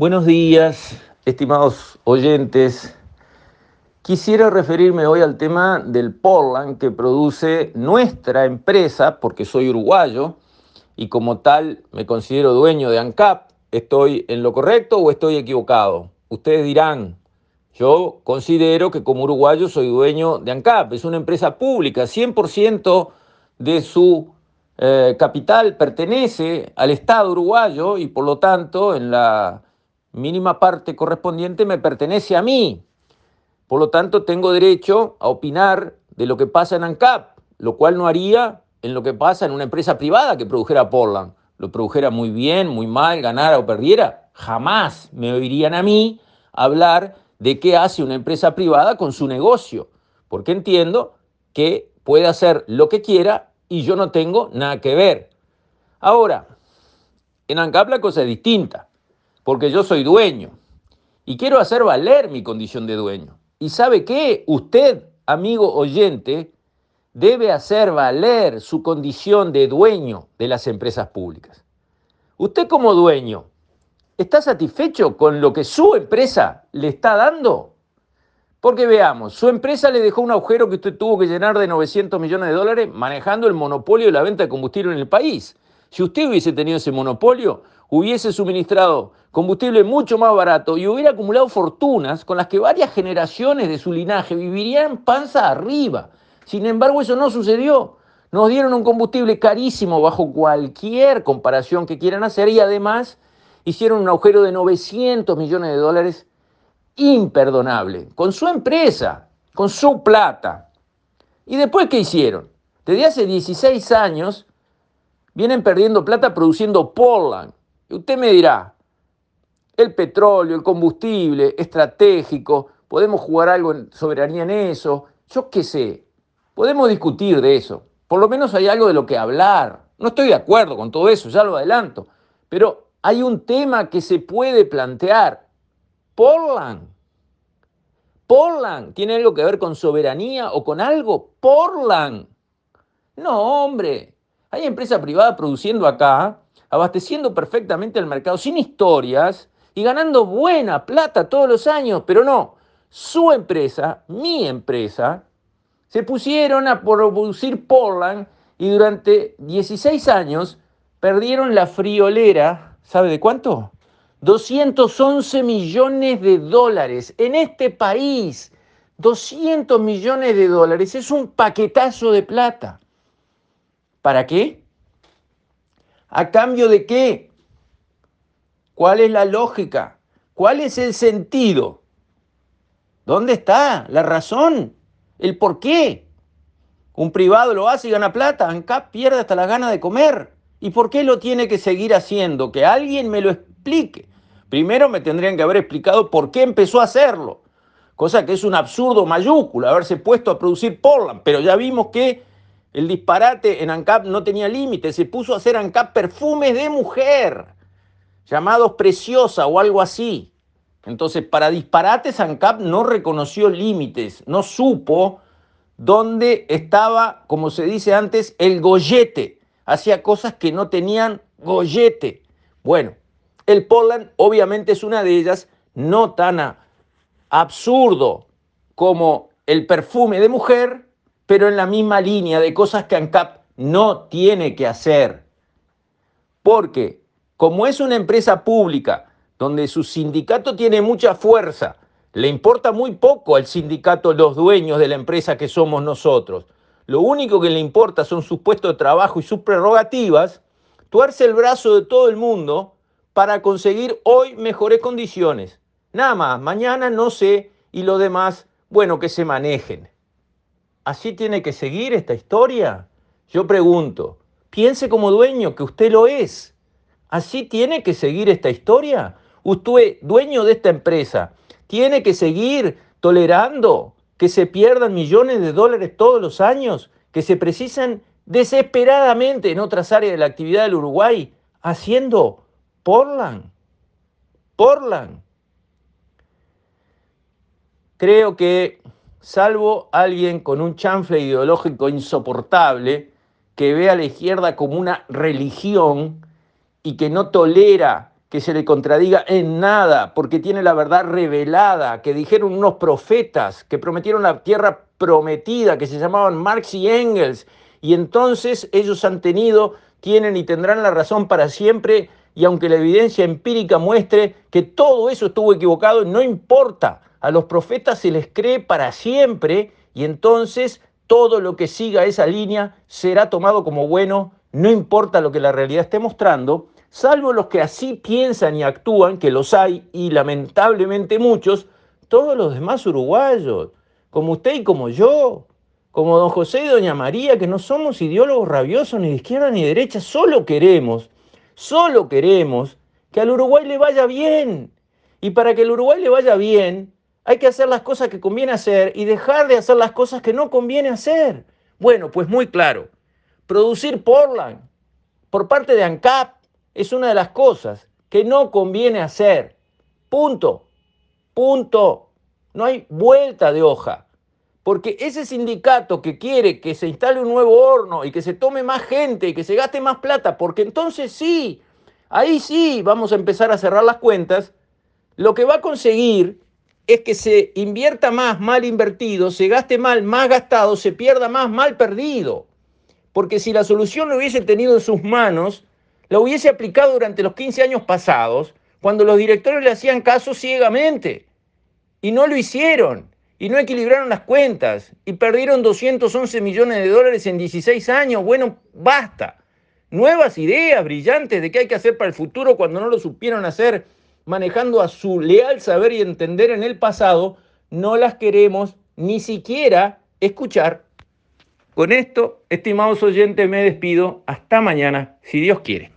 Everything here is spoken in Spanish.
Buenos días, estimados oyentes. Quisiera referirme hoy al tema del Portland que produce nuestra empresa, porque soy uruguayo y como tal me considero dueño de ANCAP. ¿Estoy en lo correcto o estoy equivocado? Ustedes dirán, yo considero que como uruguayo soy dueño de ANCAP. Es una empresa pública, 100% de su eh, capital pertenece al Estado uruguayo y por lo tanto en la mínima parte correspondiente me pertenece a mí. Por lo tanto, tengo derecho a opinar de lo que pasa en ANCAP, lo cual no haría en lo que pasa en una empresa privada que produjera Portland. Lo produjera muy bien, muy mal, ganara o perdiera. Jamás me oirían a mí hablar de qué hace una empresa privada con su negocio, porque entiendo que puede hacer lo que quiera y yo no tengo nada que ver. Ahora, en ANCAP la cosa es distinta porque yo soy dueño y quiero hacer valer mi condición de dueño. ¿Y sabe qué? Usted, amigo oyente, debe hacer valer su condición de dueño de las empresas públicas. Usted como dueño, ¿está satisfecho con lo que su empresa le está dando? Porque veamos, su empresa le dejó un agujero que usted tuvo que llenar de 900 millones de dólares manejando el monopolio de la venta de combustible en el país. Si usted hubiese tenido ese monopolio, hubiese suministrado combustible mucho más barato y hubiera acumulado fortunas con las que varias generaciones de su linaje vivirían panza arriba. Sin embargo, eso no sucedió. Nos dieron un combustible carísimo bajo cualquier comparación que quieran hacer y además hicieron un agujero de 900 millones de dólares imperdonable, con su empresa, con su plata. ¿Y después qué hicieron? Desde hace 16 años vienen perdiendo plata produciendo Portland. Y usted me dirá, el petróleo, el combustible estratégico, podemos jugar algo en soberanía en eso, yo qué sé, podemos discutir de eso, por lo menos hay algo de lo que hablar. No estoy de acuerdo con todo eso, ya lo adelanto, pero hay un tema que se puede plantear. Portland. Portland tiene algo que ver con soberanía o con algo. Portland. No, hombre. Hay empresa privada produciendo acá, abasteciendo perfectamente el mercado, sin historias, y ganando buena plata todos los años, pero no, su empresa, mi empresa, se pusieron a producir Portland y durante 16 años perdieron la friolera, ¿sabe de cuánto? 211 millones de dólares en este país. 200 millones de dólares es un paquetazo de plata. ¿Para qué? ¿A cambio de qué? ¿Cuál es la lógica? ¿Cuál es el sentido? ¿Dónde está la razón? ¿El por qué? Un privado lo hace y gana plata, ANCAP pierde hasta la gana de comer. ¿Y por qué lo tiene que seguir haciendo? Que alguien me lo explique. Primero me tendrían que haber explicado por qué empezó a hacerlo, cosa que es un absurdo mayúsculo, haberse puesto a producir Portland, pero ya vimos que el disparate en ANCAP no tenía límite, se puso a hacer ANCAP perfumes de mujer llamados Preciosa o algo así. Entonces, para disparates, ANCAP no reconoció límites, no supo dónde estaba, como se dice antes, el gollete. Hacía cosas que no tenían gollete. Bueno, el Portland obviamente es una de ellas, no tan absurdo como el perfume de mujer, pero en la misma línea de cosas que ANCAP no tiene que hacer. Porque como es una empresa pública donde su sindicato tiene mucha fuerza, le importa muy poco al sindicato los dueños de la empresa que somos nosotros. Lo único que le importa son sus puestos de trabajo y sus prerrogativas, tuerce el brazo de todo el mundo para conseguir hoy mejores condiciones. Nada más, mañana no sé y lo demás, bueno, que se manejen. ¿Así tiene que seguir esta historia? Yo pregunto, piense como dueño que usted lo es. ¿Así tiene que seguir esta historia? Usted, dueño de esta empresa, tiene que seguir tolerando que se pierdan millones de dólares todos los años, que se precisan desesperadamente en otras áreas de la actividad del Uruguay, haciendo Portland. Portland. Creo que, salvo alguien con un chanfle ideológico insoportable, que ve a la izquierda como una religión, y que no tolera que se le contradiga en nada, porque tiene la verdad revelada, que dijeron unos profetas que prometieron la tierra prometida, que se llamaban Marx y Engels, y entonces ellos han tenido, tienen y tendrán la razón para siempre, y aunque la evidencia empírica muestre que todo eso estuvo equivocado, no importa, a los profetas se les cree para siempre, y entonces todo lo que siga esa línea será tomado como bueno, no importa lo que la realidad esté mostrando, salvo los que así piensan y actúan, que los hay, y lamentablemente muchos, todos los demás uruguayos, como usted y como yo, como don José y doña María, que no somos ideólogos rabiosos ni de izquierda ni de derecha, solo queremos, solo queremos que al Uruguay le vaya bien. Y para que al Uruguay le vaya bien, hay que hacer las cosas que conviene hacer y dejar de hacer las cosas que no conviene hacer. Bueno, pues muy claro, producir Portland por parte de ANCAP es una de las cosas que no conviene hacer. Punto. Punto. No hay vuelta de hoja. Porque ese sindicato que quiere que se instale un nuevo horno y que se tome más gente y que se gaste más plata, porque entonces sí, ahí sí vamos a empezar a cerrar las cuentas, lo que va a conseguir es que se invierta más mal invertido, se gaste mal más gastado, se pierda más mal perdido. Porque si la solución lo hubiese tenido en sus manos, la hubiese aplicado durante los 15 años pasados, cuando los directores le hacían caso ciegamente. Y no lo hicieron. Y no equilibraron las cuentas. Y perdieron 211 millones de dólares en 16 años. Bueno, basta. Nuevas ideas brillantes de qué hay que hacer para el futuro cuando no lo supieron hacer manejando a su leal saber y entender en el pasado, no las queremos ni siquiera escuchar. Con esto, estimados oyentes, me despido. Hasta mañana, si Dios quiere.